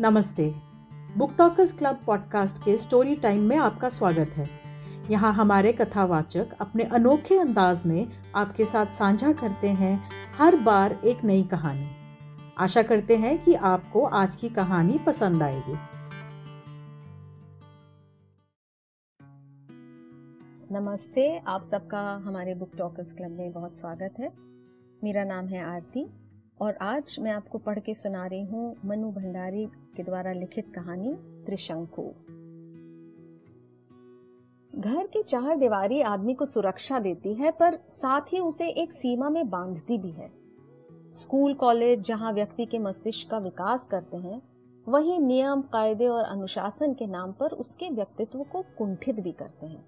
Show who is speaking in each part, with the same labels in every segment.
Speaker 1: नमस्ते। Book talkers club podcast के story time में आपका स्वागत है। यहाँ हमारे कथावाचक अपने अनोखे अंदाज में आपके साथ साझा करते हैं हर बार एक नई कहानी। आशा करते हैं कि आपको आज की कहानी पसंद आएगी।
Speaker 2: नमस्ते, आप सबका हमारे बुक टॉकर्स क्लब में बहुत स्वागत है। मेरा नाम है आरती। और आज मैं आपको पढ़ के सुना रही हूँ मनु भंडारी के द्वारा लिखित कहानी त्रिशंकु। घर की चार दीवारी आदमी को सुरक्षा देती है, पर साथ ही उसे एक सीमा में बांधती भी है। स्कूल, कॉलेज, जहाँ व्यक्ति के मस्तिष्क का विकास करते हैं, वही नियम, कायदे और अनुशासन के नाम पर उसके व्यक्तित्व को कुंठित भी करते हैं।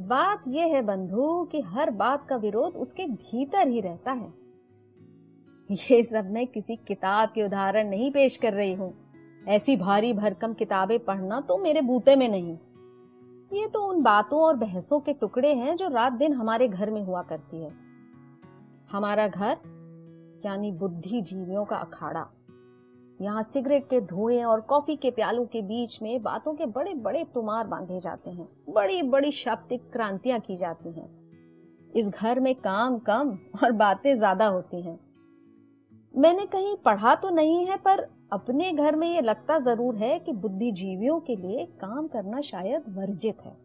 Speaker 2: बात यह है बंधु कि हर बात का विरोध उसके भीतर ही रहता है। ये सब मैं किसी किताब के उदाहरण नहीं पेश कर रही हूँ। ऐसी भारी भरकम किताबें पढ़ना तो मेरे बूते में नहीं। ये तो उन बातों और बहसों के टुकड़े हैं जो रात दिन हमारे घर में हुआ करती है। हमारा घर, यानी बुद्धिजीवियों का अखाड़ा। यहाँ सिगरेट के धुएँ और कॉफ़ी के प्यालों के बीच में बातों के बड़े बड़े तुमार बांधे जाते हैं। बड़ी बड़ी शाब्दिक क्रांतियाँ की जाती हैं। इस घर में काम कम और बातें ज़्यादा होती हैं। मैंने कहीं पढ़ा तो नहीं है, पर अपने घर में ये लगता ज़रूर है कि बुद्धिजीवियों के लिए काम करना शायद वर्जित है।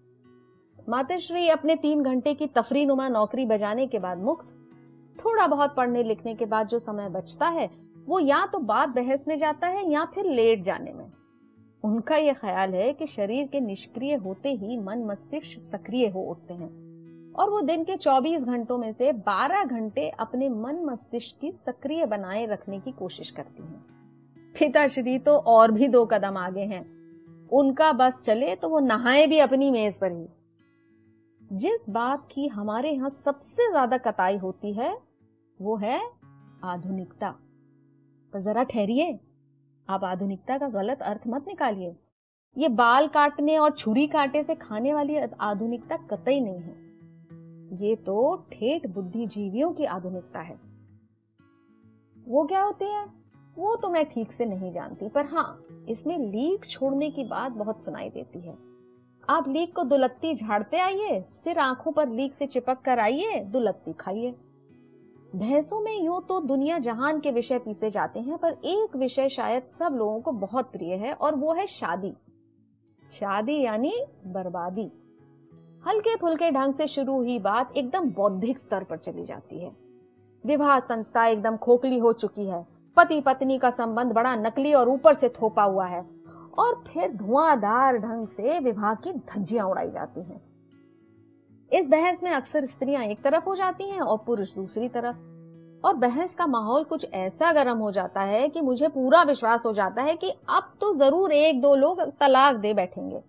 Speaker 2: माताश्री अपने तीन घंटे की तफरी नुमा नौकरी बजाने के बाद मुक्त। थोड़ा बहुत पढ़ने लिखने के बाद जो समय बचता है, वो या तो बात बहस में जाता है या फिर लेट जाने में। उनका यह ख्याल है कि शरीर के निष्क्रिय होते ही मन मस्तिष्क सक्रिय हो उठते हैं। और वो दिन के 24 घंटों में से 12 घंटे अपने मन मस्तिष्क की सक्रिय बनाए रखने की कोशिश करती हैं। पिताश्री तो और भी दो कदम आगे हैं। उनका बस चले तो वो नहाए भी अपनी मेज पर ही। जिस बात की हमारे यहाँ सबसे ज़्यादा कताई होती है, वो है आधुनिकता। तो जरा ठहरिए। आप आधुनिकता का गलत अर्थ मत निकालिए। ये बाल काटने और छुरी काटे से खाने वाली आधुनिकता कतई नहीं है। ये तो ठेठ बुद्धिजीवियों की आधुनिकता है। वो क्या होती है? वो तो मैं ठीक से नहीं जानती, पर हाँ इसमें लीक छोड़ने की बात बहुत सुनाई देती है। आप लीक को दुलत्ती झाड़ते आइए, सिर आँखों पर लीक से चिपक कर आइए, दुलत्ती खाइए। भैंसों में यूँ तो दुनिया जहान के विषय पीसे जाते हैं, पर एक विषय शायद सब लोगों को बहुत प्रिय है, और वो है शादी। शादी यानी बर्बादी। हल्के फुल्के ढंग से शुरू हुई बात एकदम बौद्धिक स्तर पर चली जाती है। विवाह संस्था एकदम खोखली हो चुकी है। पति पत्नी का संबंध बड़ा नकली और ऊपर से थोपा हुआ है। और फिर धुआंधार ढंग से विवाह की धज्जियाँ उड़ाई जाती हैं। इस बहस में अक्सर स्त्रियाँ एक तरफ़ हो जाती हैं और पुरुष दूसरी तरफ़। और बहस का माहौल कुछ ऐसा गर्म हो जाता है कि मुझे पूरा विश्वास हो जाता है कि अब तो ज़रूर एक दो लोग तलाक दे बैठेंगे।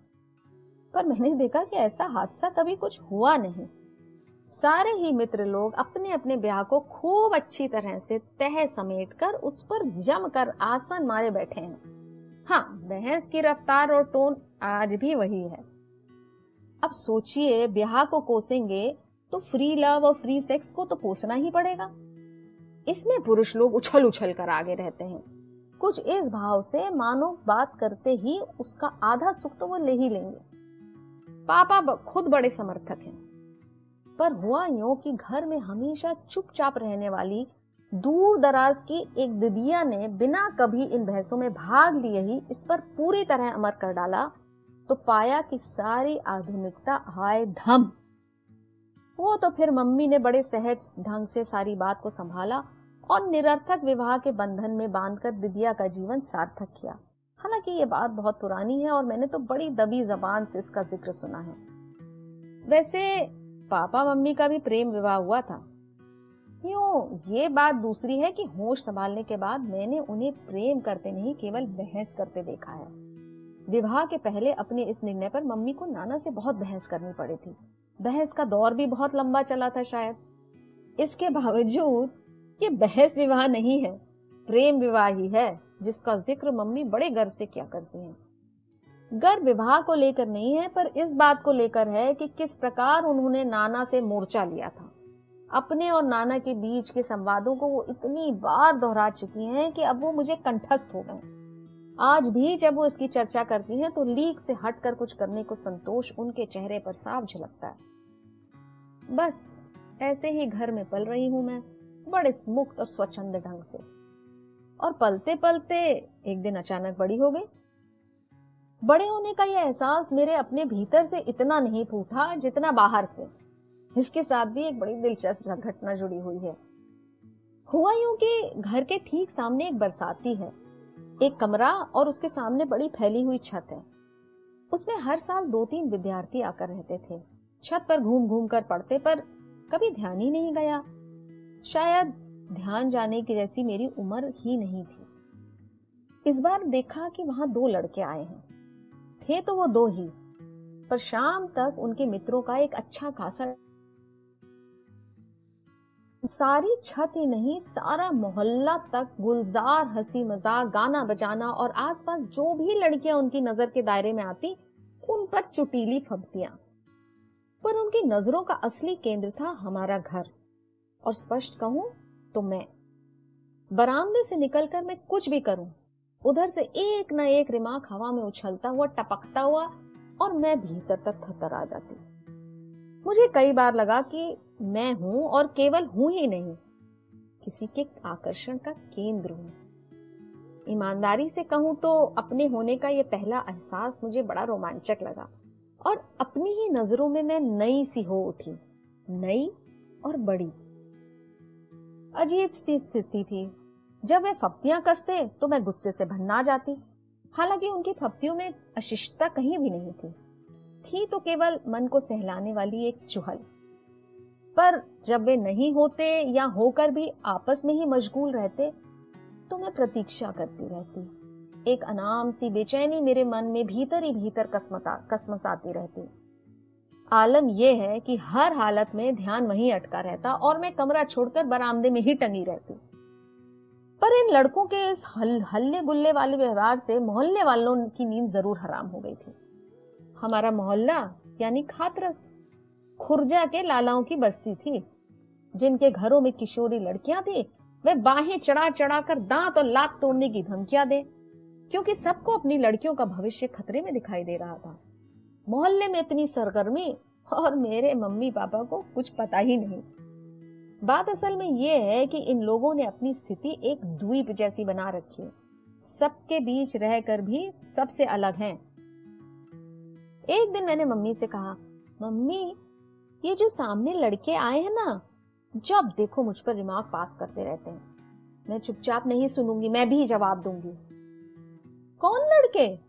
Speaker 2: पर मैंने देखा कि ऐसा हादसा कभी कुछ हुआ नहीं। सारे ही मित्र लोग अपने अपने ब्याह को खूब अच्छी तरह से तह समेट कर उस पर जम कर आसन मारे बैठे हैं। हाँ बहस की रफ्तार और टोन आज भी वही है। अब सोचिए, ब्याह को कोसेंगे तो फ्री लव और फ्री सेक्स को तो कोसना ही पड़ेगा। इसमें पुरुष लोग उछल उछल कर आगे रहते हैं। कुछ इस भाव से मानो बात करते ही उसका आधा सुख तो वो ले ही लेंगे। पापा खुद बड़े समर्थक हैं। पर हुआ यूँ कि घर में हमेशा चुपचाप रहने वाली दूर दराज की एक दिदिया ने बिना कभी इन बहसों में भाग लिए ही इस पर पूरी तरह अमर कर डाला तो पाया कि सारी आधुनिकता हाय धम। वो तो फिर मम्मी ने बड़े सहज ढंग से सारी बात को संभाला और निरर्थक विवाह के बंधन में बांधकर दिदिया का जीवन सार्थक किया। हालाँकि ये बात बहुत पुरानी है और मैंने तो बड़ी दबी जबान से इसका ज़िक्र सुना है। वैसे पापा मम्मी का भी प्रेम विवाह हुआ था। क्यों? ये बात दूसरी है कि होश संभालने के बाद मैंने उन्हें प्रेम करते नहीं, केवल बहस करते देखा है। विवाह के पहले अपने इस निर्णय पर मम्मी को नाना से बहुत बहस करनी पड़ी थी। बहस का दौर भी बहुत लंबा चला था शायद। इसके बावजूद ये बहस विवाह नहीं है, प्रेम विवाह ही है। जिसका ज़िक्र मम्मी बड़े गर्व से क्या करती हैं। गर्व विवाह को लेकर नहीं है, पर इस बात को लेकर है कि किस प्रकार उन्होंने नाना से मोर्चा लिया था। अपने और नाना के बीच के संवादों को वो इतनी बार दोहरा चुकी हैं कि अब वो मुझे कंठस्थ हो गए। आज भी जब वो इसकी चर्चा करती हैं तो लीक से हटकर कुछ करने को संतोष उनके चेहरे पर साफ़ झलकता है। बस, ऐसे ही घर में पल रही हूँ मैं, बड़े मुक्त और स्वच्छंद ढंग से। और पलते पलते एक दिन अचानक बड़ी हो गई। बड़े होने का यह एहसास मेरे अपने भीतर से इतना नहीं फूटा जितना बाहर से। इसके साथ भी एक बड़ी दिलचस्प घटना जुड़ी हुई है। हुआ यूँ कि घर के ठीक सामने एक बरसाती है। एक कमरा और उसके सामने बड़ी फैली हुई छत है। उसमें हर साल दो तीन विद्यार्थी आकर रहते थे। छत पर घूम घूम कर पढ़ते पर कभी ध्यान ही नहीं गया। शायद ध्यान जाने की जैसी मेरी उम्र ही नहीं थी। इस बार देखा कि वहाँ दो लड़के आए हैं। थे तो वो दो ही, पर शाम तक उनके मित्रों का एक अच्छा खासा सारी छत ही नहीं, सारा मोहल्ला तक गुलजार हँसी मज़ाक गाना बजाना और आसपास जो भी लड़कियाँ उनकी नज़र के दायरे में आती, उन पर चुटीली फबतियाँ पर उनकी नज़रों का असली केंद्र था हमारा घर। और स्पष्ट कहूँ तो मैं। बरामदे से निकलकर मैं कुछ भी करूँ, उधर से एक न एक रिमाक हवा में उछलता हुआ, टपकता हुआ, और मैं भीतर तक थतर आ जाती। मुझे कई बार लगा कि मैं हूँ और केवल हूँ ही नहीं, किसी के आकर्षण का केंद्र हूँ। ईमानदारी से कहूँ तो अपने होने का यह पहला एहसास मुझे बड़ा रोमांचक लगा, और अपनी ही नज़रों में मैं नई सी हो उठी, नई और बड़ी। अजीब सी स्थिति थी। जब वे फप्तियाँ कसते तो मैं गुस्से से भन्ना जाती। हालाँकि उनकी फप्तियों में अशिष्टता कहीं भी नहीं थी। थी तो केवल मन को सहलाने वाली एक चुहल। पर जब वे नहीं होते या होकर भी आपस में ही मशगूल रहते तो मैं प्रतीक्षा करती रहती। एक अनाम सी बेचैनी मेरे मन में भीतर ही भीतर कसमता कसमसाती रहती। आलम यह है कि हर हालत में ध्यान वहीं अटका रहता और मैं कमरा छोड़कर बरामदे में ही टंगी रहती। पर इन लड़कों के इस हल, हल्ले गुल्ले वाले व्यवहार से मोहल्ले वालों की नींद ज़रूर हराम हो गई थी। हमारा मोहल्ला यानी खातरस खुर्जा के लालाओं की बस्ती थी। जिनके घरों में किशोरी लड़कियाँ थी वे बाहें चढ़ा चढ़ा कर दांत और लात तोड़ने की धमकियाँ दे क्योंकि सबको अपनी लड़कियों का भविष्य खतरे में दिखाई दे रहा था। मोहल्ले में इतनी सरगर्मी और मेरे मम्मी पापा को कुछ पता ही नहीं। बात असल में ये है कि इन लोगों ने अपनी स्थिति एक द्वीप जैसी बना रखी है। सबके बीच रहकर भी सबसे अलग हैं। एक दिन मैंने मम्मी से कहा, मम्मी, ये जो सामने लड़के आए हैं ना, जब देखो मुझ पर रिमार्क पास करते रहते हैं। मैं चुपचाप नहीं सुनूँगी, मैं भी जवाब दूँगी। कौन लड़के?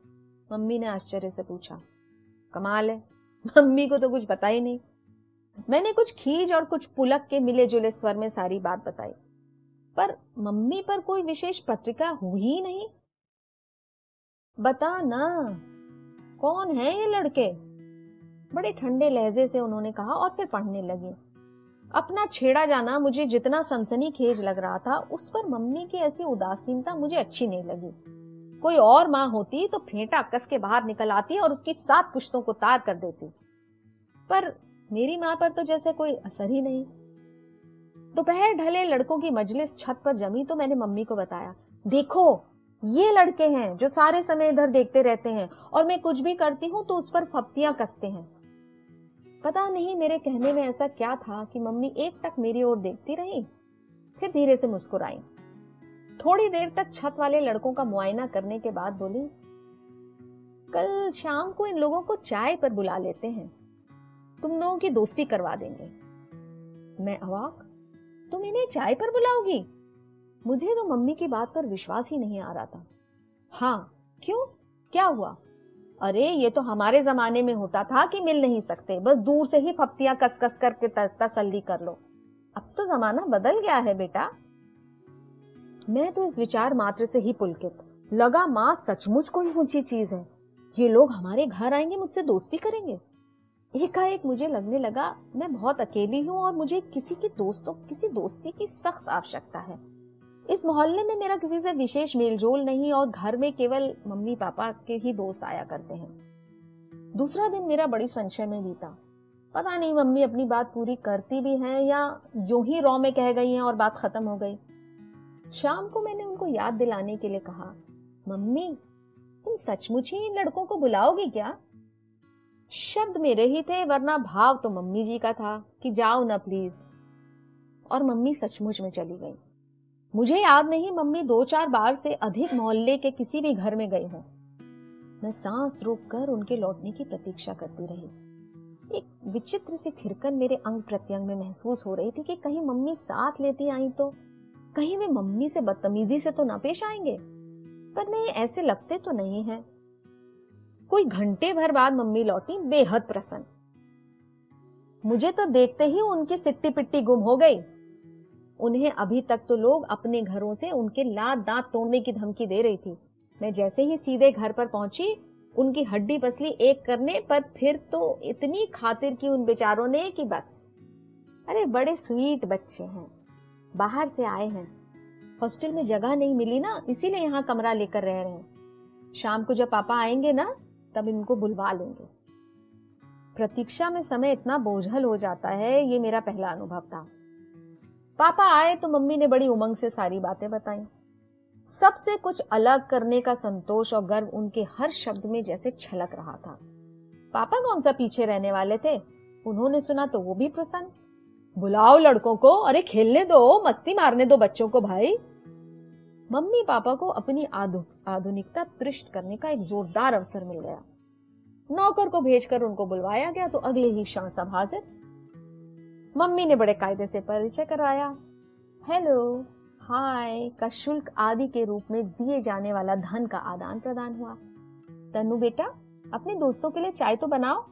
Speaker 2: मम्मी ने आश्चर्य से पूछा। कमाल है। मम्मी को तो कुछ पता ही नहीं। मैंने कुछ खीज और कुछ पुलक के मिले जुले स्वर में सारी बात बताई। पर मम्मी पर कोई विशेष पत्रिका हुई ही नहीं। बता ना, कौन है ये लड़के? बड़े ठंडे लहजे से उन्होंने कहा और फिर पढ़ने लगे। अपना छेड़ा जाना मुझे जितना सनसनी खेज लग रहा था, उस पर मम्मी की ऐसी उदासीनता मुझे अच्छी नहीं लगी। कोई और माँ होती तो फेंटा कस के बाहर निकल आती और उसकी सात पुश्तों को तार कर देती। पर मेरी माँ पर तो जैसे कोई असर ही नहीं। दोपहर तो ढले लड़कों की मजलिस छत पर जमी तो मैंने मम्मी को बताया, देखो, ये लड़के हैं जो सारे समय इधर देखते रहते हैं और मैं कुछ भी करती हूँ तो उस पर फप्तियाँ कसते हैं। पता नहीं मेरे कहने में ऐसा क्या था कि मम्मी एक तक मेरी ओर देखती रही, फिर धीरे से मुस्कुराई। थोड़ी देर तक छत वाले लड़कों का मुआयना करने के बाद बोली, कल शाम को इन लोगों को चाय पर बुला लेते हैं। तुम लोगों की दोस्ती करवा देंगे। मैं अवाक, तुम इन्हें चाय पर बुलाओगी? मुझे तो मम्मी की बात पर विश्वास ही नहीं आ रहा था। हाँ क्यों? क्या हुआ? अरे, ये तो हमारे जमाने में होता था कि मिल नहीं सकते। बस दूर से ही फप्तियाँ कस कस करके तसल्ली कर लो। अब तो जमाना बदल गया है बेटा। मैं तो इस विचार मात्र से ही पुलकित। लगा, माँ, सचमुच कोई ऊँची चीज़ है। ये लोग हमारे घर आएँगे, मुझसे दोस्ती करेंगे। एकाएक मुझे लगने लगा, मैं बहुत अकेली हूँ और मुझे किसी की दोस्तों, किसी दोस्ती की सख्त आवश्यकता है। इस मोहल्ले में मेरा किसी से विशेष मेलजोल नहीं और घर में केवल मम्मी पापा के ही दोस्त आया करते हैं। दूसरा दिन मेरा बड़ी संशय में बीता। पता नहीं मम्मी अपनी बात पूरी करती भी हैं या यूँ ही रॉ में कह गई हैं और बात खत्म हो गई। शाम को मैंने उनको याद दिलाने के लिए कहा, मम्मी, तुम सचमुच ही इन लड़कों को बुलाओगी क्या? शब्द मेरे ही थे, वरना भाव तो मम्मी जी का था कि जाओ ना प्लीज़ और मम्मी सचमुच में चली गई। मुझे याद नहीं, मम्मी दो चार बार से अधिक मोहल्ले के किसी भी घर में गई हूँ। मैं सांस रोक कर उनके लौटने की प्रतीक्षा करती रही। एक विचित्र सी थिरकन मेरे अंग प्रत्यंग में महसूस हो रही थी कि कहीं मम्मी साथ लेती आई तो कहीं वे मम्मी से बदतमीजी से तो ना पेश आएँगे। पर नहीं, ऐसे लगते तो नहीं है। कोई घंटे भर बाद मम्मी लौटी, बेहद प्रसन्न। मुझे तो देखते ही उनकी सिट्टी पिट्टी गुम हो गई। उन्हें अभी तक तो लोग अपने घरों से उनके लात दांत तोड़ने की धमकी दे रही थी। मैं जैसे ही सीधे घर पर पहुँची, उनकी हड्डी पसली एक करने पर फिर तो इतनी खातिर की उन बेचारों ने कि बस। अरे, बड़े स्वीट बच्चे हैं। बाहर से आए हैं। हॉस्टल में जगह नहीं मिली ना, इसीलिए यहाँ कमरा लेकर रह रहे हैं। शाम को जब पापा आएँगे ना, तब इनको बुलवा लेंगे। प्रतीक्षा में समय इतना बोझल हो जाता है, ये मेरा पहला अनुभव था। पापा आए तो मम्मी ने बड़ी उमंग से सारी बातें बताई। सबसे कुछ अलग करने का संतोष और गर्व उनके हर शब्द में जैसे छलक रहा था। पापा कौन सा पीछे रहने वाले थे? उन्होंने सुना तो वो भी प्रसन्न। बुलाओ लड़कों को अरे खेलने दो मस्ती मारने दो बच्चों को भाई। मम्मी पापा को अपनी आधु, आधुनिकता तृष्ट करने का एक जोरदार अवसर मिल गया। नौकर को भेजकर उनको बुलवाया गया तो अगले ही क्षण सब हाजिर मम्मी ने बड़े कायदे से परिचय करवाया। हेलो हाय का शुल्क आदि के रूप में दिए जाने वाला धन का आदान प्रदान हुआ। तनु बेटा अपने दोस्तों के लिए चाय तो बनाओ।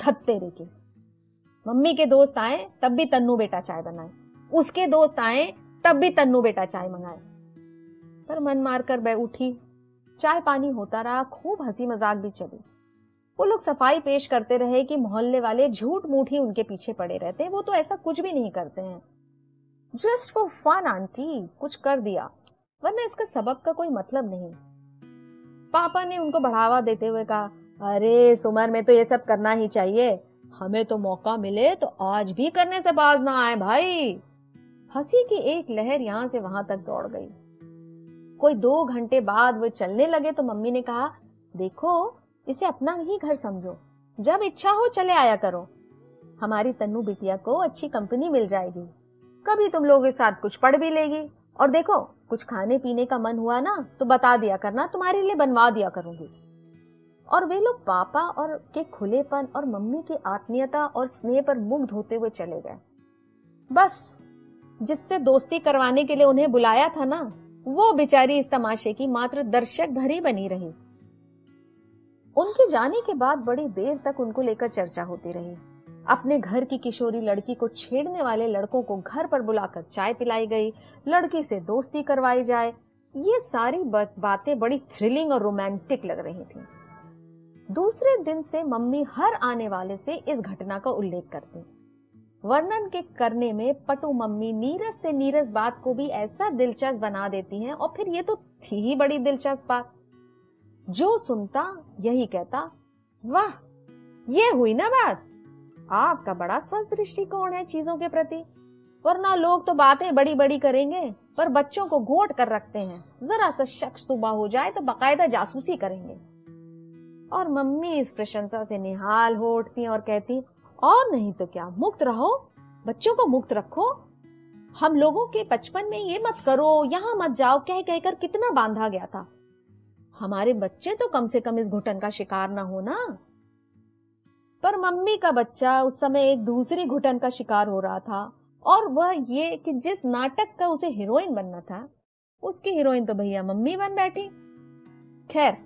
Speaker 2: तेरे के मम्मी के दोस्त आए, तब भी तन्नू बेटा चाय बनाए। उसके दोस्त आए, तब भी तन्नू बेटा चाय मंगाए। पर मन मार कर बैठ उठी। चाय पानी होता रहा, खूब हँसी मज़ाक भी चली। वो लोग सफ़ाई पेश करते रहे कि मोहल्ले वाले झूठ मूठ ही उनके पीछे पड़े रहते हैं, वो तो ऐसा कुछ भी नहीं करते हैं। जस्ट फॉर फन आंटी, कुछ कर दिया। वरना इसका सबब का कोई मतलब नहीं। पापा ने उनको बढ़ावा देते हुए कहा, अरे इस उम्र में तो ये सब करना ही चाहिए। हमें तो मौका मिले तो आज भी करने से बाज ना आए भाई। हँसी की एक लहर यहाँ से वहाँ तक दौड़ गई। कोई दो घंटे बाद वो चलने लगे तो मम्मी ने कहा, देखो, इसे अपना ही घर समझो। जब इच्छा हो चले आया करो। हमारी तन्नू बिटिया को अच्छी कंपनी मिल जाएगी। कभी तुम लोग के साथ कुछ पढ़ भी लेगी। और देखो, कुछ खाने पीने का मन हुआ ना तो बता दिया करना, तुम्हारे लिए बनवा दिया करूँगी। और वे लोग पापा और के खुलेपन और मम्मी की आत्मीयता और स्नेह पर मुग्ध होते हुए चले गए। बस, जिससे दोस्ती करवाने के लिए उन्हें बुलाया था ना, वो बेचारी इस तमाशे की मात्र दर्शक भरी बनी रही। उनके जाने के बाद बड़ी देर तक उनको लेकर चर्चा होती रही। अपने घर की किशोरी लड़की को छेड़ने वाले लड़कों को घर पर बुलाकर चाय पिलाई गई, लड़की से दोस्ती करवाई जाए, ये सारी बातें बड़ी थ्रिलिंग और रोमांटिक लग रही थी। दूसरे दिन से मम्मी हर आने वाले से इस घटना का उल्लेख करती वर्णन के करने में पटु मम्मी नीरज से नीरज बात को भी ऐसा दिलचस्प बना देती हैं और फिर ये तो थी ही बड़ी दिलचस्प बात। जो सुनता, यही कहता, वाह, ये हुई ना बात? आपका बड़ा स्वस्थ दृष्टिकोण है चीज़ों के प्रति। वरना लोग तो बातें बड़ी बड़ी करेंगे, पर बच्चों को घोट कर रखते हैं। जरा सा शक सुबह हो जाए तो बकायदा जासूसी करेंगे। और मम्मी इस प्रशंसा से निहाल हो उठती और कहती और नहीं तो क्या, मुक्त रहो, बच्चों को मुक्त रखो। हम लोगों के बचपन में ये मत करो, यहाँ मत जाओ कह कहकर कितना बांधा गया था। हमारे बच्चे तो कम से कम इस घुटन का शिकार ना हो ना। पर मम्मी का बच्चा उस समय एक दूसरी घुटन का शिकार हो रहा था, और वह ये कि जिस नाटक का उसे हीरोइन बनना था, उसकी हीरोइन तो भैया मम्मी बन बैठी। खैर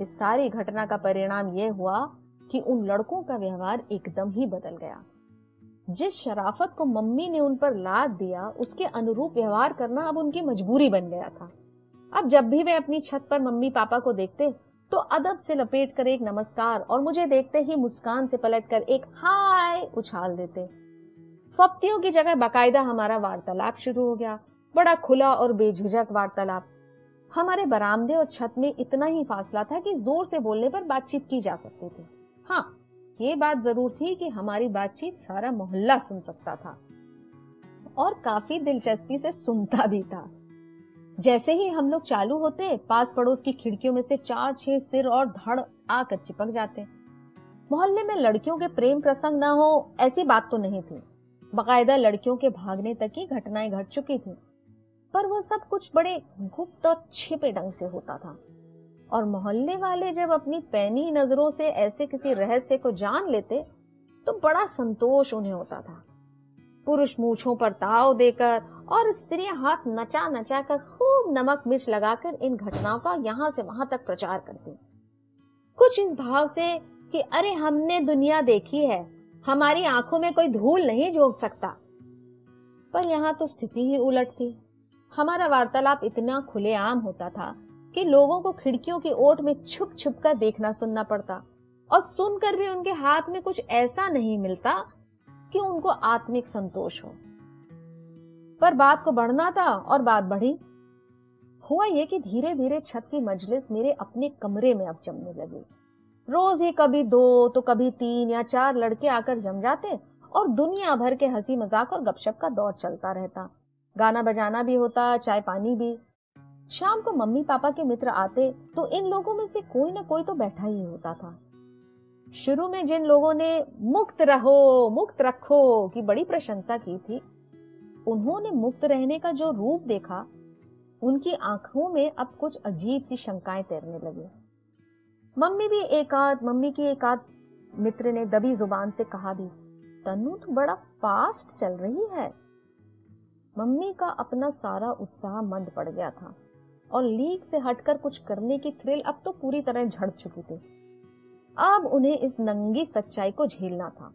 Speaker 2: इस सारी घटना का परिणाम यह हुआ कि उन लड़कों का व्यवहार एकदम ही बदल गया। जिस शराफत को मम्मी ने उन पर लाद दिया, उसके अनुरूप व्यवहार करना अब उनकी मजबूरी बन गया था। अब जब भी वे अपनी छत पर मम्मी पापा को देखते तो अदब से लपेट कर एक नमस्कार और मुझे देखते ही मुस्कान से पलट कर एक हाय उछाल देते। फप्तियों की जगह बाकायदा हमारा वार्तालाप शुरू हो गया। बड़ा खुला और बेझिझक वार्तालाप। हमारे बरामदे और छत में इतना ही फासला था कि ज़ोर से बोलने पर बातचीत की जा सकती थी। हाँ ये बात ज़रूर थी कि हमारी बातचीत सारा मोहल्ला सुन सकता था। और काफ़ी दिलचस्पी से सुनता भी था। जैसे ही हम लोग चालू होते पास पड़ोस की खिड़कियों में से चार छह सिर और धड़ आकर चिपक जाते। मोहल्ले में लड़कियों के प्रेम प्रसंग ना हो, ऐसी बात तो नहीं थी। बकायदा लड़कियों के भागने तक की घटनाएँ घट चुकी थी। पर वह सब कुछ बड़े गुप्त और छिपे ढंग से होता था। और मोहल्ले वाले जब अपनी पैनी नज़रों से ऐसे किसी रहस्य को जान लेते तो बड़ा संतोष उन्हें होता था। पुरुष मूछों पर ताव देकर और स्त्रियाँ हाथ नचा नचा कर खूब नमक मिर्च लगाकर इन घटनाओं का यहाँ से वहाँ तक प्रचार करती। कुछ इस भाव से कि अरे हमने दुनिया देखी है, हमारी आँखों में कोई धूल नहीं झोंक सकता। पर यहाँ तो स्थिति ही उलट थी। हमारा वार्तालाप इतना खुलेआम होता था कि लोगों को खिड़कियों की ओट में छुप छुप कर देखना सुनना पड़ता और सुनकर भी उनके हाथ में कुछ ऐसा नहीं मिलता कि उनको आत्मिक संतोष हो। पर बात को बढ़ना था और बात बढ़ी। हुआ ये कि धीरे धीरे छत की मजलिस मेरे अपने कमरे में अब जमने लगी। रोज ही कभी दो तो कभी तीन या चार लड़के आकर जम जाते और दुनिया भर के हँसी मज़ाक और गपशप का दौर चलता रहता। गाना बजाना भी होता, चाय पानी भी। शाम को मम्मी पापा के मित्र आते तो इन लोगों में से कोई ना कोई तो बैठा ही होता था। शुरू में जिन लोगों ने मुक्त रहो, मुक्त रखो की बड़ी प्रशंसा की थी, उन्होंने मुक्त रहने का जो रूप देखा, उनकी आँखों में अब कुछ अजीब सी शंकाएँ तैरने लगी। मम्मी भी एक आध, मम्मी की एक आध मित्र ने दबी ज़ुबान से कहा भी तनु तो बड़ा फास्ट चल रही है। मम्मी का अपना सारा उत्साह मंद पड़ गया था और लीक से हटकर कुछ करने की थ्रिल अब तो पूरी तरह झड़ चुकी थी। अब उन्हें इस नंगी सच्चाई को झेलना था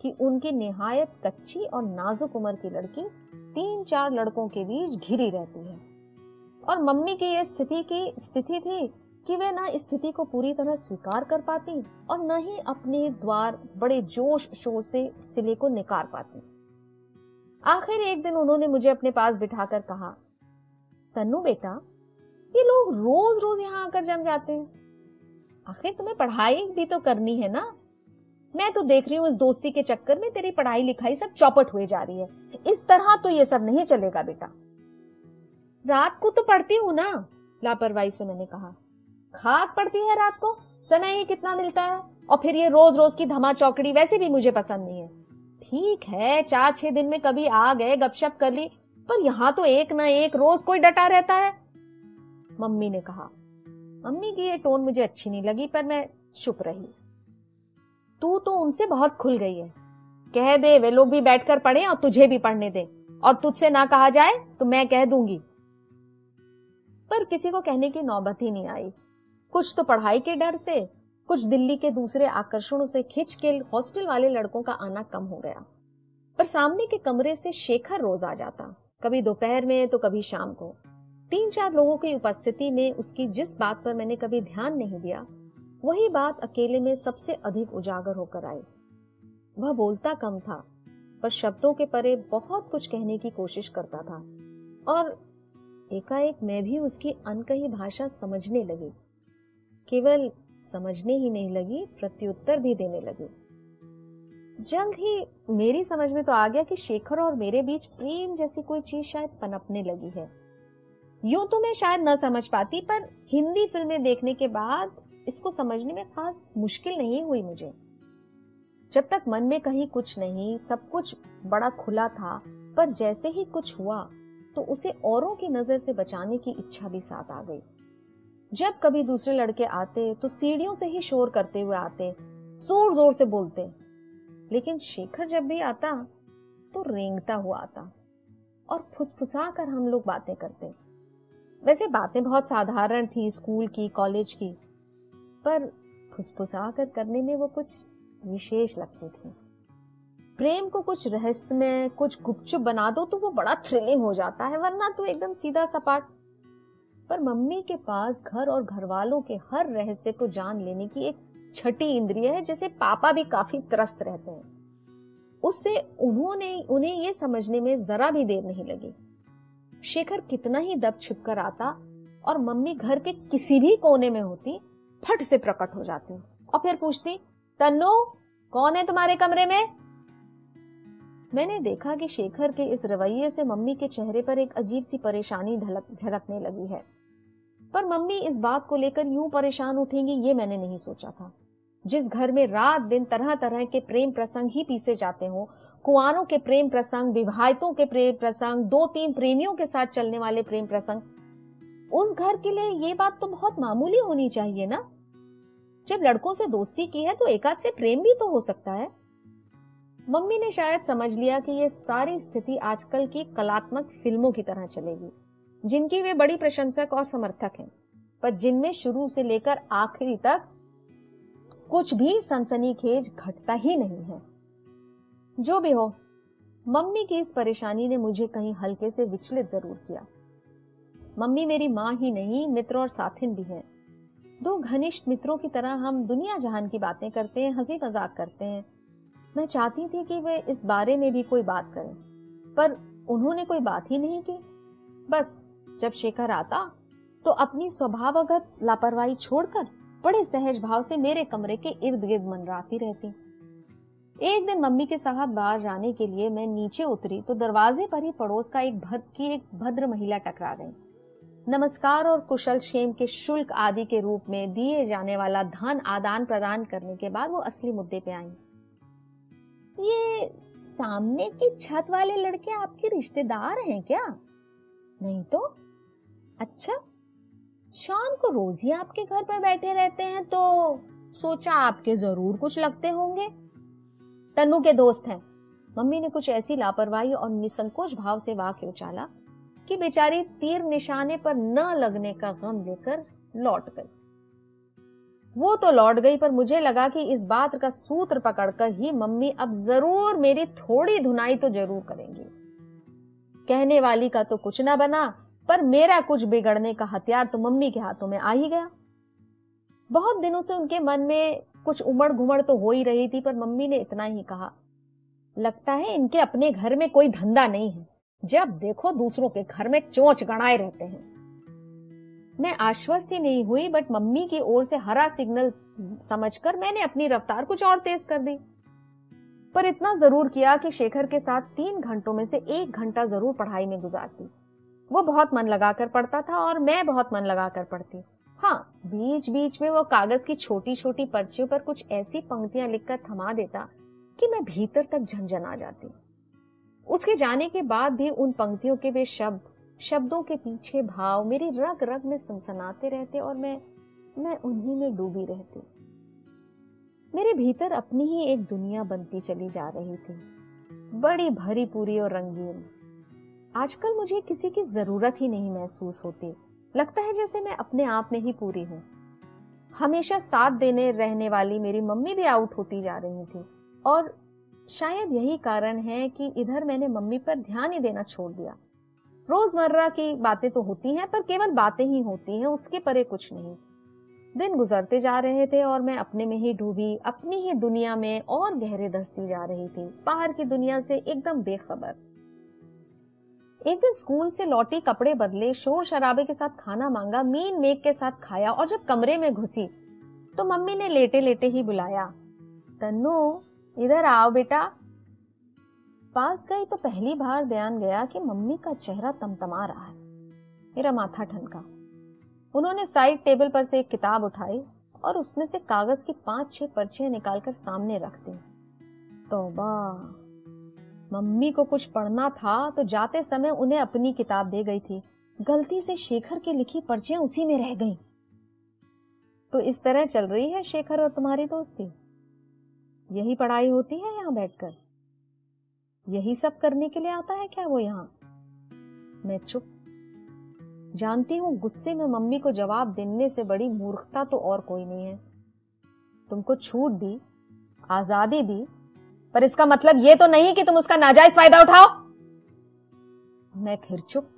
Speaker 2: कि उनकी निहायत कच्ची और नाजुक उम्र की लड़की तीन चार लड़कों के बीच घिरी रहती है। और मम्मी की यह स्थिति की, स्थिति थी कि वे ना स्थिति को पूरी तरह स्वीकार कर पाती और न ही अपने द्वार बड़े जोश शोर से सिले को निकार पाती। आखिर एक दिन उन्होंने मुझे अपने पास बिठाकर कहा, तन्नू बेटा, ये लोग रोज रोज यहाँ आकर जम जाते हैं। आखिर तुम्हें पढ़ाई भी तो करनी है ना? मैं तो देख रही हूँ इस दोस्ती के चक्कर में तेरी पढ़ाई लिखाई सब चौपट हुए जा रही है। इस तरह तो ये सब नहीं चलेगा बेटा। रात को तो पढ़ती हूँ ना? लापरवाही से मैंने कहा। खाक पड़ती है रात को? समय ही कितना मिलता है? और फिर ये रोज रोज की धमा चौकड़ी वैसे भी मुझे पसंद नहीं है। ठीक है चार छह दिन में कभी आ गए, गपशप कर ली, पर यहाँ तो एक ना एक रोज कोई डटा रहता है। मम्मी ने कहा, मम्मी की ये टोन मुझे अच्छी नहीं लगी, पर मैं चुप रही। तू तो उनसे बहुत खुल गई है। कह दे, वे लोग भी बैठकर पढ़े और तुझे भी पढ़ने दे, और तुझसे ना कहा जाए तो मैं कह दूँगी। पर किसी को कहने की नौबत ही नहीं आई। कुछ तो पढ़ाई के डर से कुछ दिल्ली के दूसरे आकर्षणों से खिंच के हॉस्टल वाले लड़कों का आना कम हो गया। पर सामने के कमरे से शेखर रोज आ जाता। कभी दोपहर में तो कभी शाम को। तीन चार लोगों की उपस्थिति में उसकी जिस बात पर मैंने कभी ध्यान नहीं दिया, वही बात अकेले में सबसे अधिक उजागर होकर आई। वह बोलता कम था, पर शब्दों के परे बहुत कुछ कहने की कोशिश करता था। और एकाएक मैं भी उसकी अनकही भाषा समझने लगी। केवल समझने ही नहीं लगी, प्रत्युत्तर भी देने लगी। जल्द ही मेरी समझ में तो आ गया कि शेखर और मेरे बीच प्रेम जैसी कोई चीज़ शायद पनपने लगी है। यूँ तो मैं शायद न समझ पाती, पर हिंदी फ़िल्में देखने के बाद इसको समझने में खास मुश्किल नहीं हुई मुझे। जब तक मन में कहीं कुछ नहीं, सब कुछ बड़ा खुला था, पर जैसे ही कुछ हुआ तो उसे औरों की नज़र से बचाने की इच्छा भी साथ आ गई। जब कभी दूसरे लड़के आते तो सीढ़ियों से ही शोर करते हुए आते, ज़ोर ज़ोर से बोलते। लेकिन शेखर जब भी आता तो रेंगता हुआ आता और फुसफुसा कर हम लोग बातें करते। वैसे बातें बहुत साधारण थी स्कूल की, कॉलेज की, पर फुसफुसा कर करने में वो कुछ विशेष लगती थी। प्रेम को कुछ रहस्यमय कुछ गुपचुप बना दो तो वो बड़ा थ्रिलिंग हो जाता है, वरना तो एकदम सीधा सपाट पर मम्मी के पास घर और घर वालों के हर रहस्य को जान लेने की एक छठी इंद्रिय है, जिसे पापा भी काफ़ी त्रस्त रहते हैं। उससे उन्होंने, उन्हें ये समझने में जरा भी देर नहीं लगी। शेखर कितना ही दब छिप कर आता और मम्मी घर के किसी भी कोने में होती, फट से प्रकट हो जाती। और फिर पूछती, तन्नू, कौन है तुम्हारे कमरे में? मैंने देखा कि शेखर के इस रवैये से मम्मी के चेहरे पर एक अजीब सी परेशानी झलकने लगी है। पर मम्मी इस बात को लेकर यूँ परेशान उठेंगी, ये मैंने नहीं सोचा था। जिस घर में रात दिन तरह तरह के प्रेम प्रसंग ही पीसे जाते हो कुआरों के प्रेम प्रसंग, विवाहितों के प्रेम प्रसंग दो तीन प्रेमियों के साथ चलने वाले प्रेम प्रसंग, उस घर के लिए ये बात तो बहुत मामूली होनी चाहिए ना? जब लड़कों से दोस्ती की है तो एकाध से प्रेम भी तो हो सकता है। मम्मी ने शायद समझ लिया कि ये सारी स्थिति आजकल की कलात्मक फ़िल्मों की तरह चलेगी। जिनकी वे बड़ी प्रशंसक और समर्थक हैं। पर जिनमें शुरू से लेकर आखिरी तक कुछ भी सनसनीखेज घटता ही नहीं है। जो भी हो, मम्मी की इस परेशानी ने मुझे कहीं हल्के से विचलित ज़रूर किया। मम्मी मेरी माँ ही नहीं, मित्र और साथिन भी हैं। दो घनिष्ठ मित्रों की तरह हम दुनिया जहान की बातें करते हैं, हँसी मज़ाक करते हैं। मैं चाहती थी कि वे इस बारे में भी कोई बात करें, पर उन्होंने कोई बात ही नहीं की। बस जब शेखर आता तो अपनी स्वभावगत लापरवाही छोड़कर बड़े सहज भाव से मेरे कमरे के इर्द गिर्द मनराती रहती। एक दिन मम्मी के साथ बाहर जाने के लिए मैं नीचे उतरी तो दरवाजे पर ही पड़ोस का एक भद, की एक भद्र महिला टकरा गई। नमस्कार और कुशल क्षेम के शुल्क आदि के रूप में दिए जाने वाला धन आदान प्रदान करने के बाद वो असली मुद्दे पे आई। ये सामने की छत वाले लड़के आपके रिश्तेदार हैं क्या? नहीं तो? अच्छा शाम को रोज ही आपके घर पर बैठे रहते हैं तो सोचा आपके ज़रूर कुछ लगते होंगे। तन्नू के दोस्त हैं। मम्मी ने कुछ ऐसी लापरवाही और निसंकोच भाव से वाक्य उचाला कि बेचारी तीर निशाने पर न लगने का गम लेकर लौट गई। वो तो लौट गई, पर मुझे लगा कि इस बात का सूत्र पकड़कर ही मम्मी अब ज़रूर मेरी थोड़ी धुनाई तो ज़रूर करेंगी। कहने वाली का तो कुछ ना बना पर मेरा कुछ बिगड़ने का हथियार तो मम्मी के हाथों में आ ही गया। बहुत दिनों से उनके मन में कुछ उमड़ घुमड़ तो हो ही रही थी, पर मम्मी ने इतना ही कहा, लगता है इनके अपने घर में कोई धंधा नहीं है। जब देखो दूसरों के घर में चोंच गड़ाए रहते हैं। मैं आश्वस्त ही नहीं हुई बट मम्मी की ओर से हरा सिग्नल समझकर मैंने अपनी रफ्तार कुछ और तेज कर दी। पर इतना ज़रूर किया कि शेखर के साथ तीन घंटों में से एक घंटा ज़रूर पढ़ाई में गुजारती वो बहुत मन लगाकर पढ़ता था और मैं बहुत मन लगाकर पढ़ती हाँ। बीच बीच में वो कागज़ की छोटी छोटी पर्चियों पर कुछ ऐसी पंक्तियाँ लिखकर थमा देता कि मैं भीतर तक झंझन आ जाती। उसके जाने के बाद भी उन पंक्तियों के वे शब्द, शब्दों के पीछे भाव मेरी रग रग में सनसनाते रहते और मैं मैं उन्हीं में डूबी रहती। मेरे भीतर अपनी ही एक दुनिया बनती चली जा रही थी। बड़ी भरी पूरी और रंगीन। आजकल मुझे किसी की ज़रूरत ही नहीं महसूस होती। लगता है जैसे मैं अपने आप में ही पूरी हूँ। हमेशा साथ देने रहने वाली मेरी मम्मी भी आउट होती जा रही थी। और शायद यही कारण है कि इधर मैंने मम्मी पर ध्यान ही देना छोड़ दिया। रोज़मर्रा की बातें तो होती हैं, पर केवल बातें ही होती हैं, उसके परे कुछ नहीं। दिन गुजरते जा रहे थे और मैं अपने में ही डूबी, अपनी ही दुनिया में और गहरे दसती जा रही थी। बाहर की दुनिया से एकदम बेखबर। एक दिन स्कूल से लौटी कपड़े बदले, शोर शराबे के साथ खाना मांगा, मीन मेघ के साथ खाया और जब कमरे में घुसी तो मम्मी ने लेटे लेटे ही बुलाया, तन्नो, इधर आओ बेटा। पास गई तो पहली बार ध्यान गया कि मम्मी का चेहरा तमतमा रहा है। मेरा माथा ठनका। उन्होंने साइड टेबल पर से एक किताब उठाई और उसमें से कागज़ की पाँच छह पर्चियाँ निकालकर सामने रख दी। तौबा! मम्मी को कुछ पढ़ना था तो जाते समय उन्हें अपनी किताब दे गई थी। गलती से शेखर की लिखी पर्चियाँ उसी में रह गईं। तो इस तरह चल रही है शेखर और तुम्हारी दोस्ती। यही पढ़ाई होती है यहाँ बैठकर। यही सब करने के लिए आता है क्या वो यहाँ? मैं चुप। जानती हूँ गुस्से में मम्मी को जवाब देने से बड़ी मूर्खता तो और कोई नहीं है। तुमको छूट दी, आज़ादी दी पर इसका मतलब ये तो नहीं कि तुम उसका नाजायज फ़ायदा उठाओ। मैं फिर चुप।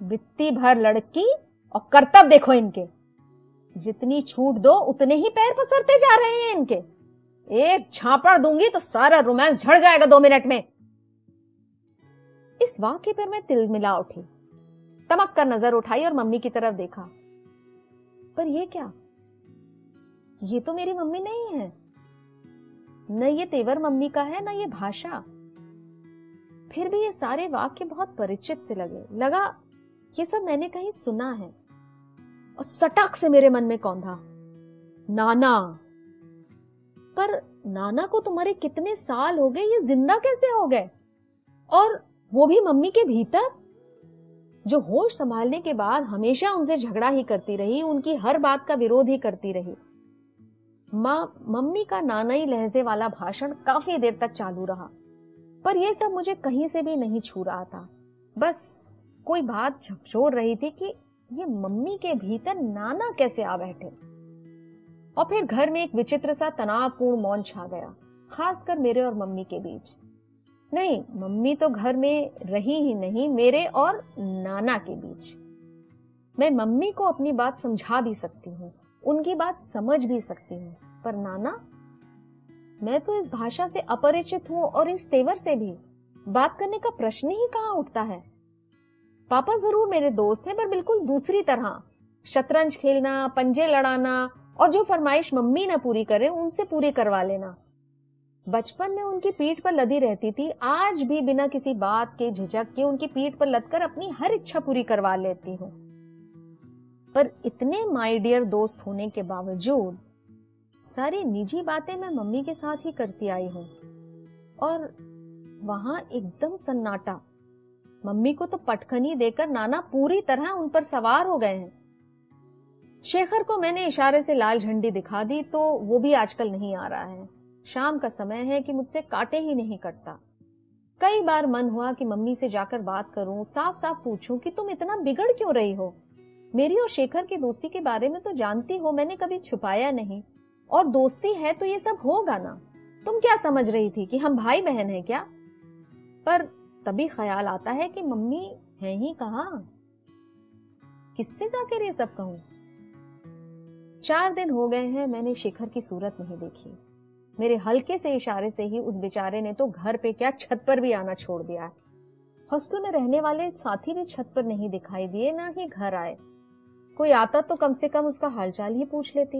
Speaker 2: वित्ती भर लड़की और कर्तव्य देखो इनके। जितनी छूट दो, उतने ही पैर पसरते जा रहे हैं इनके। एक झापड़ दूँगी तो सारा रोमांस झड़ जाएगा दो मिनट में। इस वाक्य पर मैं तिल मिला उठी। तमक कर नज़र उठाई और मम्मी की तरफ़ देखा। पर यह क्या? ये तो मेरी मम्मी नहीं है। न ये तेवर मम्मी का है, न ये भाषा। फिर भी ये सारे वाक्य बहुत परिचित से लगे। लगा, ये सब मैंने कहीं सुना है। और सटक से मेरे मन में कौंधा नाना। पर नाना को तुम्हारे कितने साल हो गए, ये ज़िंदा कैसे हो गए? और वो भी मम्मी के भीतर? जो होश संभालने के बाद हमेशा उनसे झगड़ा ही करती रही, उनकी हर बात का विरोध ही करती रही। माँ, मम्मी का नानाई लहजे वाला भाषण काफ़ी देर तक चालू रहा। पर यह सब मुझे कहीं से भी नहीं छू रहा था। बस कोई बात झकझोर रही थी कि ये मम्मी के भीतर नाना कैसे आ बैठे। और फिर घर में एक विचित्र सा तनावपूर्ण मौन छा गया, खासकर मेरे और मम्मी के बीच। नहीं, मम्मी तो घर में रही ही नहीं, मेरे और नाना के बीच। मैं मम्मी को अपनी बात समझा भी सकती हूँ। उनकी बात समझ भी सकती हूँ। पर नाना, मैं तो इस भाषा से अपरिचित हूँ और इस तेवर से भी। बात करने का प्रश्न ही कहाँ उठता है? पापा ज़रूर मेरे दोस्त हैं, पर बिल्कुल दूसरी तरह। शतरंज खेलना, पंजे लड़ाना और जो फरमाइश मम्मी ना पूरी करे, उनसे पूरी करवा लेना। बचपन में उनकी पीठ पर लदी रहती थी, आज भी बिना किसी बात के झिझक के उनकी पीठ पर लदकर अपनी हर इच्छा पूरी करवा लेती हूँ। पर इतने माय डियर दोस्त होने के बावजूद, सारी निजी बातें मैं मम्मी के साथ ही करती आई हूँ। और वहाँ एकदम सन्नाटा। मम्मी को तो पटखनी देकर नाना पूरी तरह उन पर सवार हो गए हैं। शेखर को मैंने इशारे से लाल झंडी दिखा दी तो वो भी आजकल नहीं आ रहा है। शाम का समय है कि मुझसे काटे ही नहीं कटता। कई बार मन हुआ कि मम्मी से जाकर बात करूँ साफ़ साफ़ पूछूँ कि तुम इतना बिगड़ क्यों रही हो? मेरी और शेखर की दोस्ती के बारे में तो जानती हो, मैंने कभी छुपाया नहीं। और दोस्ती है तो ये सब होगा ना। तुम क्या समझ रही थी कि हम भाई बहन हैं क्या? पर तभी ख्याल आता है कि मम्मी है ही कहा? किससे जाकर ये सब कहूँ? चार दिन हो गए हैं, मैंने शेखर की सूरत नहीं देखी। मेरे हल्के से इशारे से ही उस बेचारे ने तो घर पे क्या छत पर भी आना छोड़ दिया हॉस्टल में रहने वाले साथी भी छत पर नहीं दिखाई दिए, ना ही घर आए। कोई आता तो कम से कम उसका हालचाल ही पूछ लेती।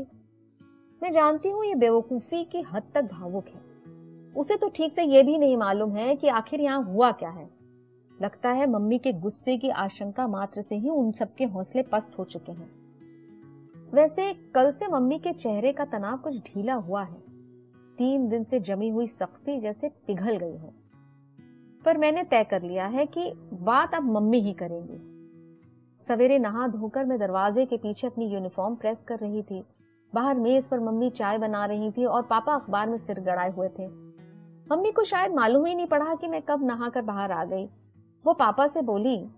Speaker 2: मैं जानती हूँ ये बेवकूफ़ी की हद तक भावुक है। उसे तो ठीक से ये भी नहीं मालूम है कि आखिर यहाँ हुआ क्या है। लगता है मम्मी के गुस्से की आशंका मात्र से ही उन सबके हौसले पस्त हो चुके हैं। वैसे कल से मम्मी के चेहरे का तनाव कुछ ढीला हुआ है। तीन दिन से जमी हुई सख्ती जैसे पिघल गई हो। पर मैंने तय कर लिया है कि बात अब मम्मी ही करेंगी। सवेरे नहा धोकर मैं दरवाजे के पीछे अपनी यूनिफॉर्म प्रेस कर रही थी। बाहर मेज पर मम्मी चाय बना रही थी और पापा अखबार में सिर गड़ाए हुए थे। मम्मी को शायद मालूम ही नहीं पड़ा कि मैं कब नहा कर बाहर आ गई। वो पापा से बोली,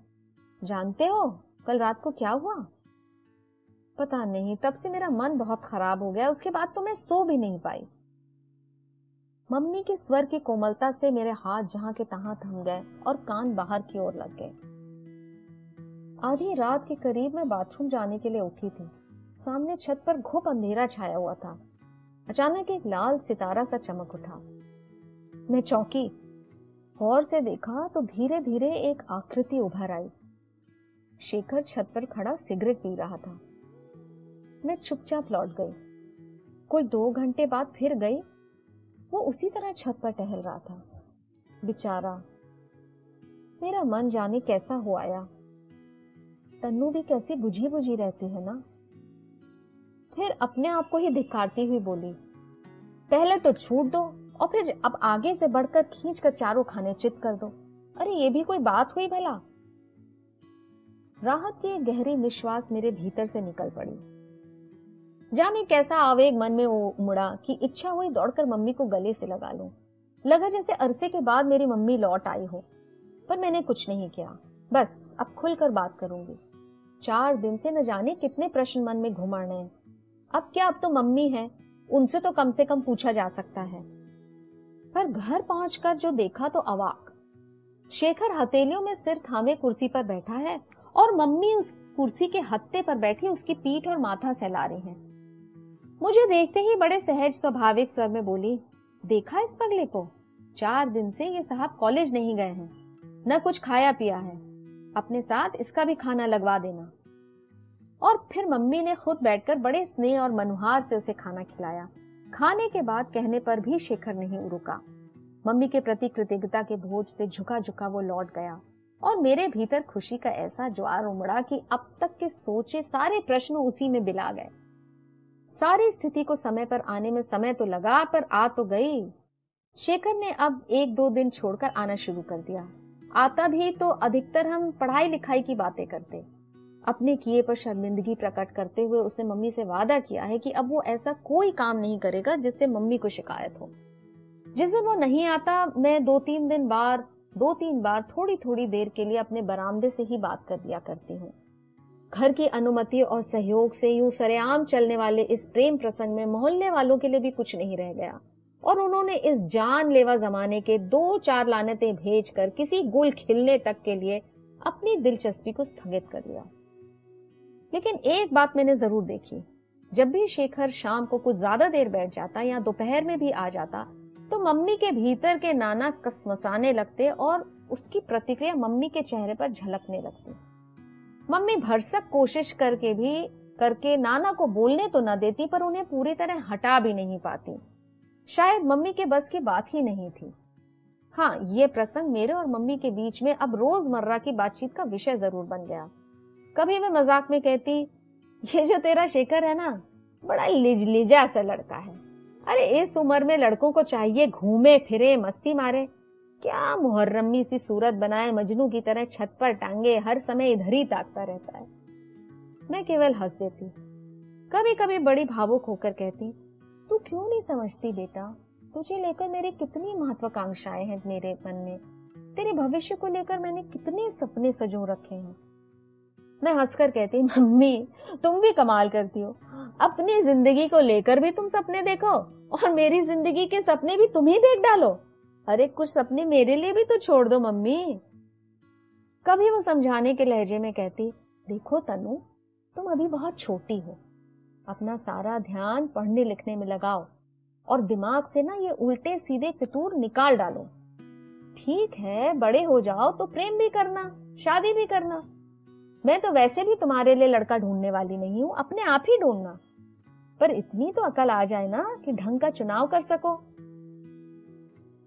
Speaker 2: जानते हो, कल रात को क्या हुआ? पता नहीं, तब से मेरा मन बहुत खराब हो गया, उसके बाद तो मैं सो भी नहीं पाई। मम्मी के स्वर की कोमलता से मेरे हाथ जहाँ के तहां थम गए और कान बाहर की ओर लग गए। आधी रात के करीब मैं बाथरूम जाने के लिए उठी थी। सामने छत पर घुप अंधेरा छाया हुआ था। अचानक एक लाल सितारा सा चमक उठा। मैं चौकी। गौर से देखा तो धीरे धीरे एक आकृति उभर आई। शेखर छत पर खड़ा सिगरेट पी रहा था। मैं चुपचाप लौट गई। कोई दो घंटे बाद फिर गई। वो उसी तरह छत पर टहल रहा था। बेचारा, मेरा मन जाने कैसा हो आया। तन्नू भी कैसी बुझी बुझी रहती है ना? फिर अपने आप को ही धिकारती हुई बोली, पहले तो छूट दो और फिर अब आगे से बढ़कर खींच कर चारों खाने चित कर दो। अरे, ये भी कोई बात हुई भला? राहत की गहरी निश्वास मेरे भीतर से निकल पड़ी। जाने कैसा आवेग मन में उमड़ा कि इच्छा हुई दौड़कर मम्मी को गले से लगा लूँ। लगा जैसे अरसे के बाद मेरी मम्मी लौट आई हो, पर मैंने कुछ नहीं किया। बस, अब खुलकर बात करूँगी। चार दिन से न जाने कितने प्रश्न मन में घुमड़ रहे अब क्या अब तो मम्मी है, उनसे तो कम से कम पूछा जा सकता है। पर घर पहुंचकर जो देखा तो अवाक। शेखर हथेलियों में सिर थामे कुर्सी पर बैठा है और मम्मी उस कुर्सी के हत्ते पर बैठी उसकी पीठ और माथा सहला रही हैं। मुझे देखते ही बड़े सहज स्वाभाविक स्वर में बोली, देखा इस पगले को? चार दिन से ये साहब कॉलेज नहीं गए हैं, न कुछ खाया पिया है। अपने साथ इसका भी खाना लगवा देना। और फिर मम्मी ने खुद बैठकर बड़े स्नेह और मनुहार से उसे खाना खिलाया। खाने के बाद कहने पर भी शेखर नहीं रुका मम्मी के प्रति कृतज्ञता के बोझ से झुका झुका वो लौट गया। और मेरे भीतर खुशी का ऐसा ज्वार उमड़ा कि अब तक के सोचे सारे प्रश्न उसी में बिला गए। सारी स्थिति को समय पर आने में समय तो लगा, पर आ तो गई। शेखर ने अब एक दो दिन छोड़कर आना शुरू कर दिया। आता भी तो अधिकतर हम पढ़ाई लिखाई की बातें करते। अपने किए पर शर्मिंदगी प्रकट करते हुए उसने मम्मी से वादा किया है कि अब वो ऐसा कोई काम नहीं करेगा जिससे मम्मी को शिकायत हो। जिस वो नहीं आता, मैं दो तीन दिन बार दो तीन बार थोड़ी थोड़ी देर के लिए अपने बरामदे से ही बात कर लिया करती हूँ। घर की अनुमति और सहयोग से यूँ सरेआम चलने वाले इस प्रेम प्रसंग में मोहल्ले वालों के लिए भी कुछ नहीं रह गया। और उन्होंने इस जानलेवा जमाने के दो चार लानतें भेजकर किसी गुल खिलने तक के लिए अपनी दिलचस्पी को स्थगित कर लिया लेकिन एक बात मैंने ज़रूर देखी, जब भी शेखर शाम को कुछ ज़्यादा देर बैठ जाता या दोपहर में भी आ जाता तो मम्मी के भीतर के नाना कसमसाने लगते और उसकी प्रतिक्रिया मम्मी के चेहरे पर झलकने लगती। मम्मी भरसक कोशिश करके भी, करके नाना को बोलने तो न देती, पर उन्हें पूरी तरह हटा भी नहीं पाती। शायद मम्मी के बस की बात ही नहीं थी। हाँ ये प्रसंग मेरे और मम्मी के बीच में अब रोज़मर्रा की बातचीत का विषय ज़रूर बन गया। कभी मैं मज़ाक में कहती, ये जो तेरा शेखर है ना, बड़ा लिजलिजा सा लड़का है। अरे, इस उम्र में लड़कों को चाहिए घूमे, फिरे, मस्ती मारे। क्या मुहर्रमी सी सूरत बनाए, मजनू की तरह छत पर टांगे, हर समय इधर ही ताकता रहता है। मैं केवल हंस देती। कभी कभी बड़ी भावुक होकर कहती तू क्यों नहीं समझती बेटा? तुझे लेकर मेरी कितनी महत्वाकांक्षाएँ हैं मेरे मन में। तेरे भविष्य को लेकर मैंने कितने सपने सजो रखे हैं। मैं हंसकर कहती, मम्मी, तुम भी कमाल करती हो। अपनी ज़िंदगी को लेकर भी तुम सपने देखो और मेरी ज़िंदगी के सपने भी तुम ही देख डालो। अरे, कुछ सपने मेरे लिए भी तो छोड़ दो, मम्मी। कभी वो समझाने के लहजे में कहती, देखो तनु, तुम अभी बहुत छोटी हो। अपना सारा ध्यान पढ़ने लिखने में लगाओ और दिमाग से ना ये उल्टे सीधे फितूर निकाल डालो। ठीक है, बड़े हो जाओ तो प्रेम भी करना, शादी भी करना। मैं तो वैसे भी तुम्हारे लिए लड़का ढूँढने वाली नहीं हूँ, अपने आप ही ढूंढना। पर इतनी तो अकल आ जाए ना कि ढंग का चुनाव कर सको।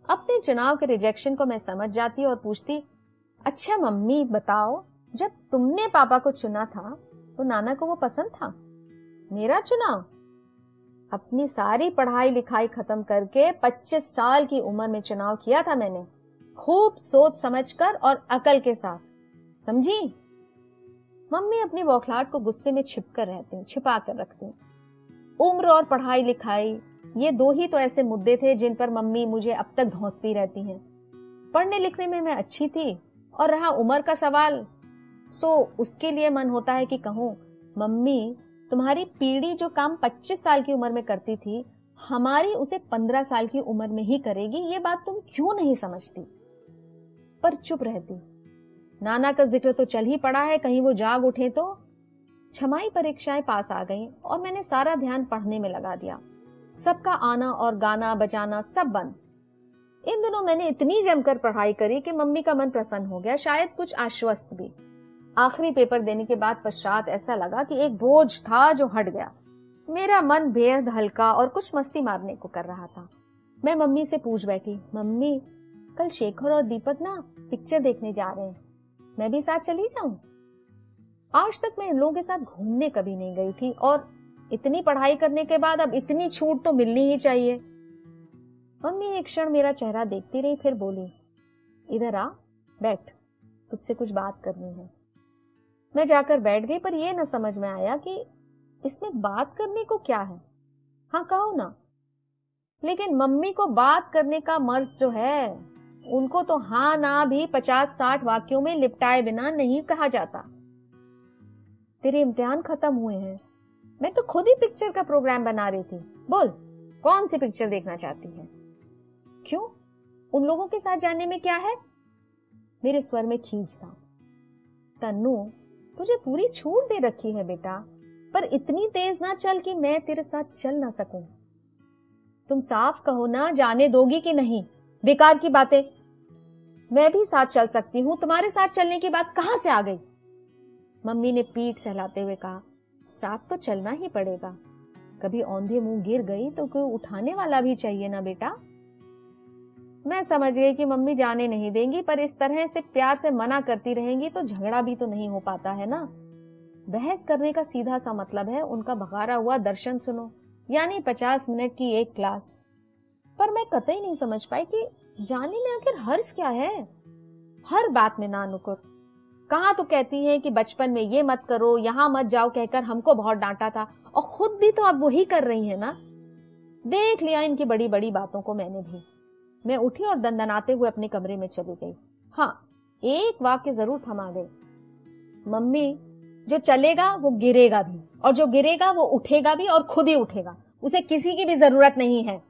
Speaker 2: अपने चुनाव के रिजेक्शन को मैं समझ जाती और पूछती अच्छा मम्मी, बताओ, जब तुमने पापा को चुना था तो नाना को वो पसंद था? मेरा चुनाव? अपनी सारी पढ़ाई लिखाई खत्म करके 25 साल की उम्र में चुनाव किया था मैंने। खूब सोच समझकर और अकल के साथ। समझी? मम्मी अपनी बौखलाहट को गुस्से में छिप कर रहती, छिपा कर रखती। उम्र और पढ़ाई लिखाई, ये दो ही तो ऐसे मुद्दे थे जिन पर मम्मी मुझे अब तक धोसती रहती हैं। पढ़ने लिखने में मैं अच्छी थी और रहा उम्र का सवाल। सो उसके लिए मन होता है कि कहूँ, मम्मी तुम्हारी पीढ़ी जो काम 25 साल की उम्र में करती थी, हमारी उसे 15 साल की उम्र में ही करेगी, ये बात तुम क्यों नहीं समझती? पर चुप रहती। नाना का ज़िक्र तो चल ही पड़ा है, कहीं वो जाग उठे तो। छमाई परीक्षाएँ पास आ गईं और मैंने सारा ध्यान पढ़ने में लगा दिया। सबका आना और गाना, बजाना सब बंद। इन दिनों मैंने इतनी जमकर पढ़ाई करी कि मम्मी का मन प्रसन्न हो गया, शायद कुछ आश्वस्त भी। आखिरी पेपर देने के बाद पश्चात ऐसा लगा कि एक बोझ था जो हट गया। मेरा मन बेहद हल्का और कुछ मस्ती मारने को कर रहा था। मैं मम्मी से पूछ बैठी, मम्मी, कल शेखर और दीपक ना पिक्चर देखने जा रहे हैं। मैं भी साथ चली जाऊँ? आज तक मैं इन लोगों के साथ घूमने कभी नहीं गई थी और इतनी पढ़ाई करने के बाद अब इतनी छूट तो मिलनी ही चाहिए। मम्मी एक क्षण मेरा चेहरा देखती रही, फिर बोली, इधर आ, बैठ, तुझसे कुछ बात करनी है। मैं जाकर बैठ गई, पर यह न समझ में आया कि इसमें बात करने को क्या है। हाँ कहो ना। लेकिन मम्मी को बात करने का मर्ज जो है, उनको तो हाँ ना भी पचास साठ वाक्यों में लिपटाए बिना नहीं कहा जाता। तेरे इम्तिहान खत्म हुए हैं। मैं तो खुद ही पिक्चर का प्रोग्राम बना रही थी। बोल, कौन सी पिक्चर देखना चाहती है? क्यों? उन लोगों के साथ जाने में क्या है? मेरे स्वर में खींच था। तन्नू तुझे पूरी छूट दे रखी है बेटा। पर इतनी तेज ना चल कि मैं तेरे साथ चल ना सकूँ। तुम साफ़ कहो ना, जाने दोगी कि नहीं। बेकार की बातें। मैं भी साथ चल सकती हूँ। तुम्हारे साथ चलने की बात कहाँ से आ गई? मम्मी ने पीठ सहलाते हुए कहा, साथ तो चलना ही पड़ेगा। कभी औंधे मुँह गिर गई तो कोई उठाने वाला भी चाहिए ना बेटा। मैं समझ गई कि मम्मी जाने नहीं देंगी, पर इस तरह से प्यार से मना करती रहेंगी तो झगड़ा भी तो नहीं हो पाता, है ना? बहस करने का सीधा सा मतलब है उनका भगारा हुआ दर्शन सुनो, यानी पचास मिनट की एक क्लास। पर मैं कतई नहीं समझ पाई कि जाने में आखिर हर्ष क्या है? हर बात में ना नुकुर कहा तो कहती है कि बचपन में ये मत करो, यहाँ मत जाओ कहकर हमको बहुत डांटा था, और खुद भी तो अब वही कर रही है ना? देख लिया इनकी बड़ी बड़ी बातों को मैंने भी। मैं उठी और दंदनाते हुए अपने कमरे में चली गई। हाँ एक वाक्य ज़रूर थमा गई मम्मी, जो चलेगा वो गिरेगा भी, और जो गिरेगा वो उठेगा भी और खुद ही उठेगा। उसे किसी की भी ज़रूरत नहीं है।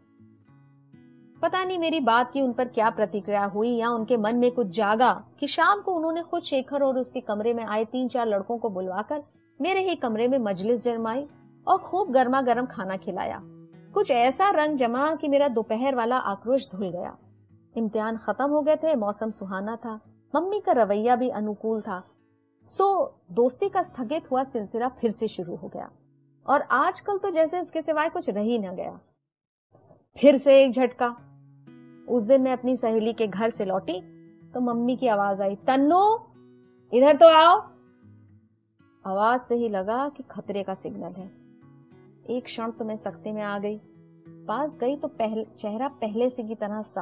Speaker 2: पता नहीं मेरी बात की उन पर क्या प्रतिक्रिया हुई या उनके मन में कुछ जागा कि शाम को उन्होंने खुद शेखर और उसके कमरे में आए तीन चार लड़कों को बुलवाकर मेरे ही कमरे में मजलिस जरमाई और खूब गर्मा गर्म खाना खिलाया। कुछ ऐसा रंग जमा कि मेरा दोपहर वाला आक्रोश धुल गया। इम्तिहान खत्म हो गए थे, मौसम सुहाना था। मम्मी का रवैया भी अनुकूल था। सो, दोस्ती का स्थगित हुआ सिलसिला फिर से शुरू हो गया। और आजकल तो जैसे इसके सिवाय कुछ रह ही न गया। फिर से एक झटका। उस दिन मैं अपनी सहेली के घर से लौटी तो मम्मी की आवाज़ आई, तन्नू, इधर तो आओ। आवाज़ से ही लगा कि खतरे का सिग्नल है। एक क्षण तो मैं सख्ते में आ गई। पास गई तो पहले, चेहरा पहले से की तरह सा।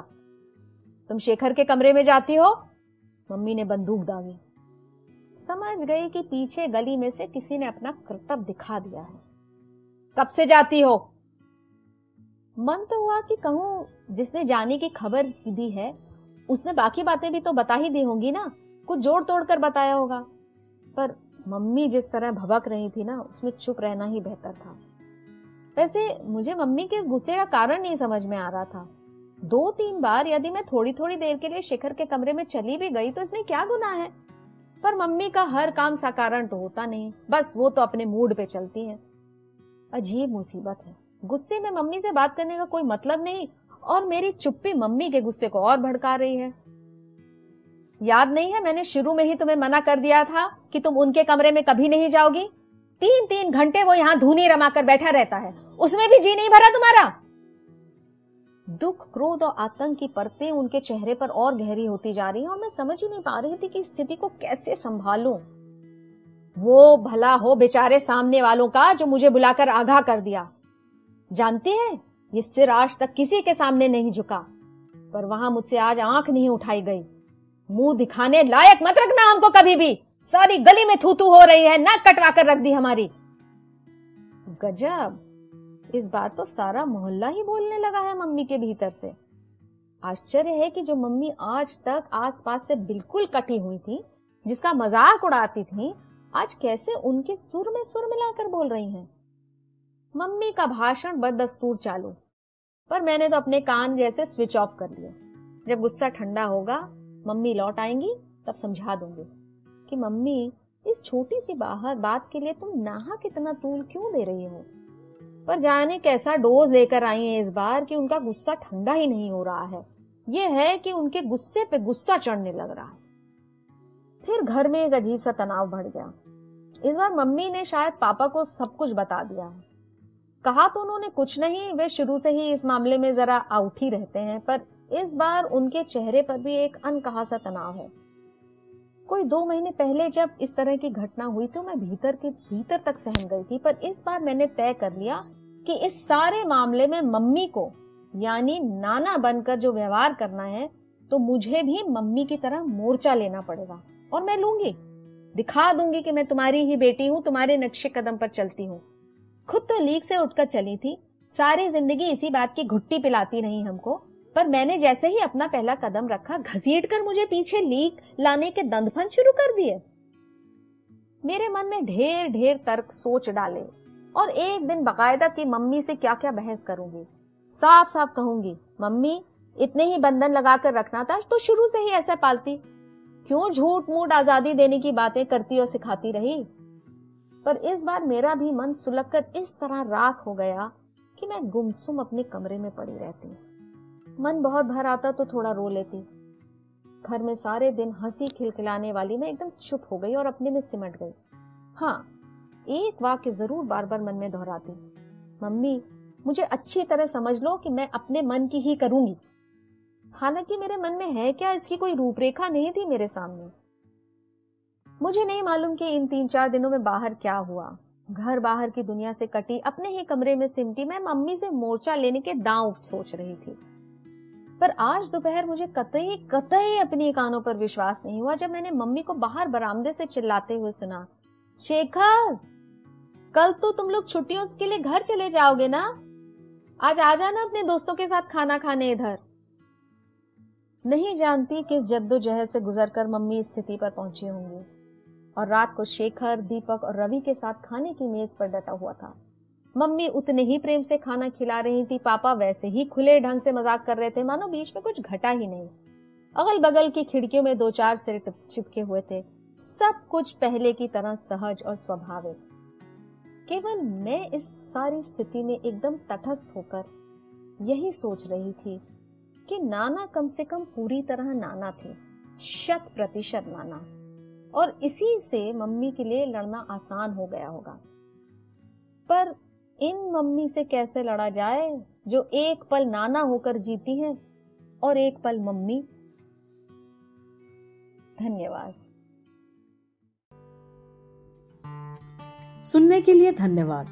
Speaker 2: तुम शेखर के कमरे में जाती हो? मम्मी ने बंदूक दागी। समझ गई कि पीछे गली में से किसी ने अपना कर्तव्य दिखा दिया है। कब से जाती हो? मन तो हुआ कि कहूँ, जिसने जाने की खबर दी है, उसने बाकी बातें भी तो बता ही दी होंगी ना। कुछ जोड़ तोड़ कर बताया होगा। पर मम्मी जिस तरह भबक रही थी ना, उसमें चुप रहना ही बेहतर था। वैसे मुझे मम्मी के इस गुस्से का कारण नहीं समझ में आ रहा था। दो तीन बार यदि मैं थोड़ी थोड़ी देर के लिए शिखर के कमरे में चली भी गई तो इसमें क्या गुना है? पर मम्मी का हर काम साकारण तो होता नहीं। बस वो तो अपने मूड पे चलती है। अजीब मुसीबत है। गुस्से में मम्मी से बात करने का कोई मतलब नहीं और मेरी चुप्पी मम्मी के गुस्से को और भड़का रही है। याद नहीं है मैंने शुरू में ही तुम्हें मना कर दिया था कि तुम उनके कमरे में कभी नहीं जाओगी? तीन तीन घंटे वो यहाँ धूनी रमाकर बैठा रहता है। उसमें भी जी नहीं भरा तुम्हारा? दुख, क्रोध और आतंक की परतें उनके चेहरे पर और गहरी होती जा रही हैं और मैं समझ ही नहीं पा रही थी कि स्थिति को कैसे संभालूं। वो भला हो बेचारे सामने वालों का जो मुझे बुलाकर आगाह कर दिया। जानते हैं, ये सिर आज तक किसी के सामने नहीं झुका, पर वहाँ मुझसे आज आँख नहीं उठाई गई। मुँह दिखाने लायक मत रखना हमको कभी भी। सारी गली में थूतू हो रही है, नाक कटवा कर रख दी हमारी। गजब! इस बार तो सारा मोहल्ला ही बोलने लगा है मम्मी के भीतर से। आश्चर्य है कि जो मम्मी आज तक आसपास से बिल्कुल कटी हुई थी, जिसका मज़ाक उड़ाती थी, आज कैसे उनके सुर में सुर मिलाकर बोल रही हैं? मम्मी का भाषण बदस्तूर चालू, पर मैंने तो अपने कान जैसे स्विच ऑफ़ कर लिए। जब गुस्सा ठंडा होगा, मम्मी लौट आएँगी, तब समझा दूँगी कि मम्मी, इस छोटी सी बाहर बात के लिए तुम नाहा कितना तूल क्यों दे रही हो? पर जाने कैसा डोज लेकर आई है इस बार कि उनका गुस्सा ठंडा ही नहीं हो रहा है। ये है कि उनके गुस्से पे गुस्सा चढ़ने लग रहा है। फिर घर में एक अजीब सा तनाव बढ़ गया। इस बार मम्मी ने शायद पापा को सब कुछ बता दिया है। कहा तो उन्होंने कुछ नहीं, वे शुरू से ही इस मामले में जरा आउट ही रहते हैं, पर इस बार उनके चेहरे पर भी एक अनकहा सा तनाव है। कोई दो महीने पहले जब इस तरह की घटना हुई तो मैं भीतर के भीतर तक सहन गई थी, पर इस बार मैंने तय कर लिया कि इस सारे मामले में मम्मी को, यानी नाना बनकर जो व्यवहार करना है तो मुझे भी मम्मी की तरह मोर्चा लेना पड़ेगा और मैं लूँगी। दिखा दूँगी कि मैं तुम्हारी ही बेटी हूँ, तुम्हारे नक्शे कदम पर चलती हूँ। खुद तो लीक से उठकर चली थी, सारी ज़िंदगी इसी बात की घुट्टी पिलाती रही हमको पर मैंने जैसे ही अपना पहला कदम रखा घसीट कर मुझे पीछे लीक लाने के दंदफन शुरू कर दिए। मेरे मन में ढेर ढेर तर्क सोच डाले और एक दिन बकायदा की मम्मी से क्या क्या बहस करूँगी। साफ़ साफ़ कहूँगी, मम्मी, इतने ही बंधन लगाकर रखना था तो शुरू से ही ऐसा पालती। क्यों झूठ मूठ आज़ादी देने की बातें करती और सिखाती रही? पर इस बार मेरा भी मन सुलग कर इस तरह राख हो गया कि मैं गुमसुम अपने कमरे में पड़ी रहती। मन बहुत भर आता तो थोड़ा रो लेती। घर में सारे दिन हँसी खिलखिलाने वाली मैं एकदम चुप हो गई और अपने में सिमट गई। हाँ एक वाक्य ज़रूर बार बार मन में दोहराती। मम्मी, मुझे अच्छी तरह समझ लो कि मैं अपने मन की ही करूँगी। हालाँकि मेरे मन में है क्या इसकी कोई रूपरेखा नहीं थी मेरे सामने? मुझे नहीं मालूम कि इन तीन चार दिनों में बाहर क्या हुआ। घर बाहर की दुनिया से कटी, अपने ही कमरे में सिमटी मैं मम्मी से मोर्चा लेने के दांव सोच रही थी। पर आज दोपहर मुझे कतई कतई अपनी कानों पर विश्वास नहीं हुआ जब मैंने मम्मी को बाहर बरामदे से चिल्लाते हुए सुना, शेखर, कल तो तुम लोग छुट्टियों के लिए घर चले जाओगे ना? आज आ जाना अपने दोस्तों के साथ खाना खाने इधर. नहीं जानती किस जद्दोजहद से गुजरकर मम्मी स्थिति पर पहुँची होंगी। और रात को शेखर, दीपक और रवि के साथ खाने की मेज पर डटा हुआ था। मम्मी उतने ही प्रेम से खाना खिला रही थी, पापा वैसे ही खुले ढंग से मज़ाक कर रहे थे। मानो बीच में कुछ घटा ही नहीं। अगल बगल की खिड़कियों में दो चार सिर चिपके हुए थे। सब कुछ पहले की तरह सहज और स्वाभाविक। केवल मैं इस सारी स्थिति में एकदम तटस्थ होकर यही सोच रही थी कि नाना कम से कम पूरी तरह नाना थे, शत प्रतिशत नाना। और इसी से मम्मी के लिए लड़ना आसान हो गया होगा। पर इन मम्मी से कैसे लड़ा जाए, जो एक पल नाना होकर जीती है और एक पल मम्मी। धन्यवाद।
Speaker 1: सुनने के लिए धन्यवाद।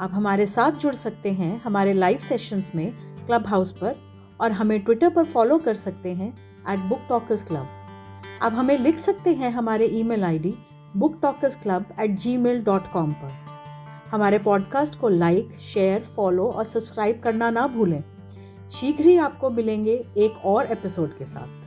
Speaker 1: आप हमारे साथ जुड़ सकते हैं हमारे लाइव सेशंस में क्लब हाउस पर और हमें ट्विटर पर फॉलो कर सकते हैं एट बुक टॉकर्स क्लब आप हमें लिख सकते हैं हमारे email ID book talkers club at Gmail dot com पर। हमारे पॉडकास्ट को लाइक शेयर फॉलो और सब्सक्राइब करना ना भूलें। शीघ्र ही आपको मिलेंगे एक और एपिसोड के साथ।